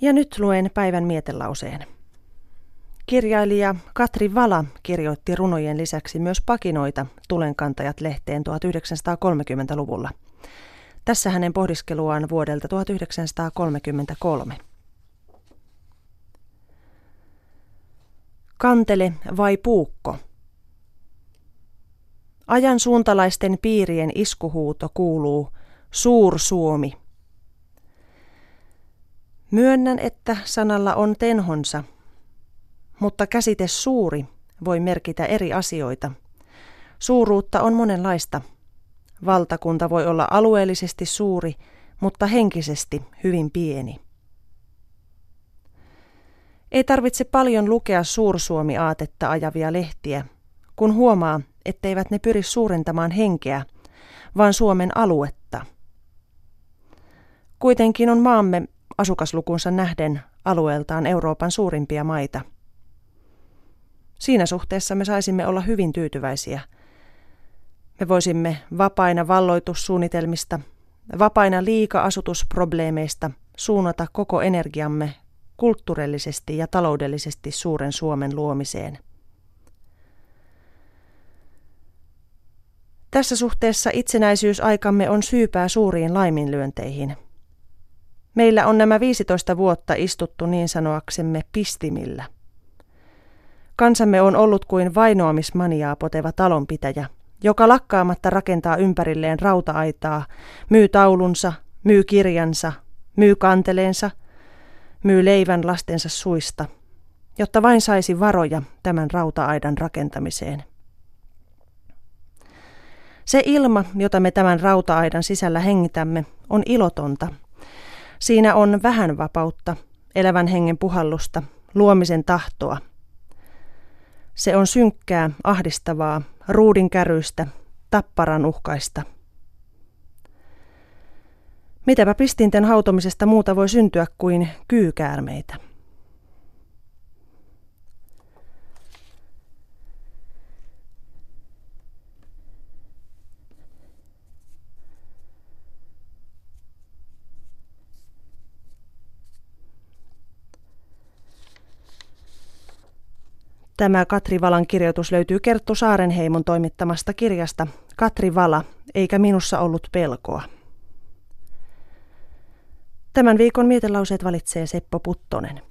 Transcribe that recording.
Ja nyt luen päivän mietelauseen. Kirjailija Katri Vala kirjoitti runojen lisäksi myös pakinoita Tulenkantajat lehteen 1930-luvulla. Tässä hänen pohdiskeluaan vuodelta 1933. Kantele vai puukko? Ajan suuntalaisten piirien iskuhuuto kuuluu Suur Suomi. Myönnän, että sanalla on tenhonsa, mutta käsite suuri voi merkitä eri asioita. Suuruutta on monenlaista. Valtakunta voi olla alueellisesti suuri, mutta henkisesti hyvin pieni. Ei tarvitse paljon lukea suursuomi-aatetta ajavia lehtiä, kun huomaa, etteivät ne pyri suurentamaan henkeä, vaan Suomen aluetta. Kuitenkin on maamme asukaslukunsa nähden alueeltaan Euroopan suurimpia maita. Siinä suhteessa me saisimme olla hyvin tyytyväisiä. Me voisimme vapaina valloitussuunnitelmista, vapaina liika-asutusprobleemeista suunnata koko energiamme kulttuurillisesti ja taloudellisesti suuren Suomen luomiseen. Tässä suhteessa itsenäisyysaikamme on syypää suuriin laiminlyönteihin. Meillä on nämä 15 vuotta istuttu niin sanoaksemme pistimillä. Kansamme on ollut kuin vainoamismaniaa poteva talonpitäjä, joka lakkaamatta rakentaa ympärilleen rauta-aitaa, myy taulunsa, myy kirjansa, myy kanteleensa, myy leivän lastensa suista, jotta vain saisi varoja tämän rauta-aidan rakentamiseen. Se ilma, jota me tämän rauta-aidan sisällä hengitämme, on ilotonta. Siinä on vähän vapautta, elävän hengen puhallusta, luomisen tahtoa. Se on synkkää, ahdistavaa, ruudin käryistä, tapparan uhkaista. Mitäpä pistinten hautomisesta muuta voi syntyä kuin kyykäärmeitä. Tämä Katri Valan kirjoitus löytyy Kerttu Saarenheimon toimittamasta kirjasta Katri Vala, eikä minussa ollut pelkoa. Tämän viikon mietelauseet valitsee Seppo Puttonen.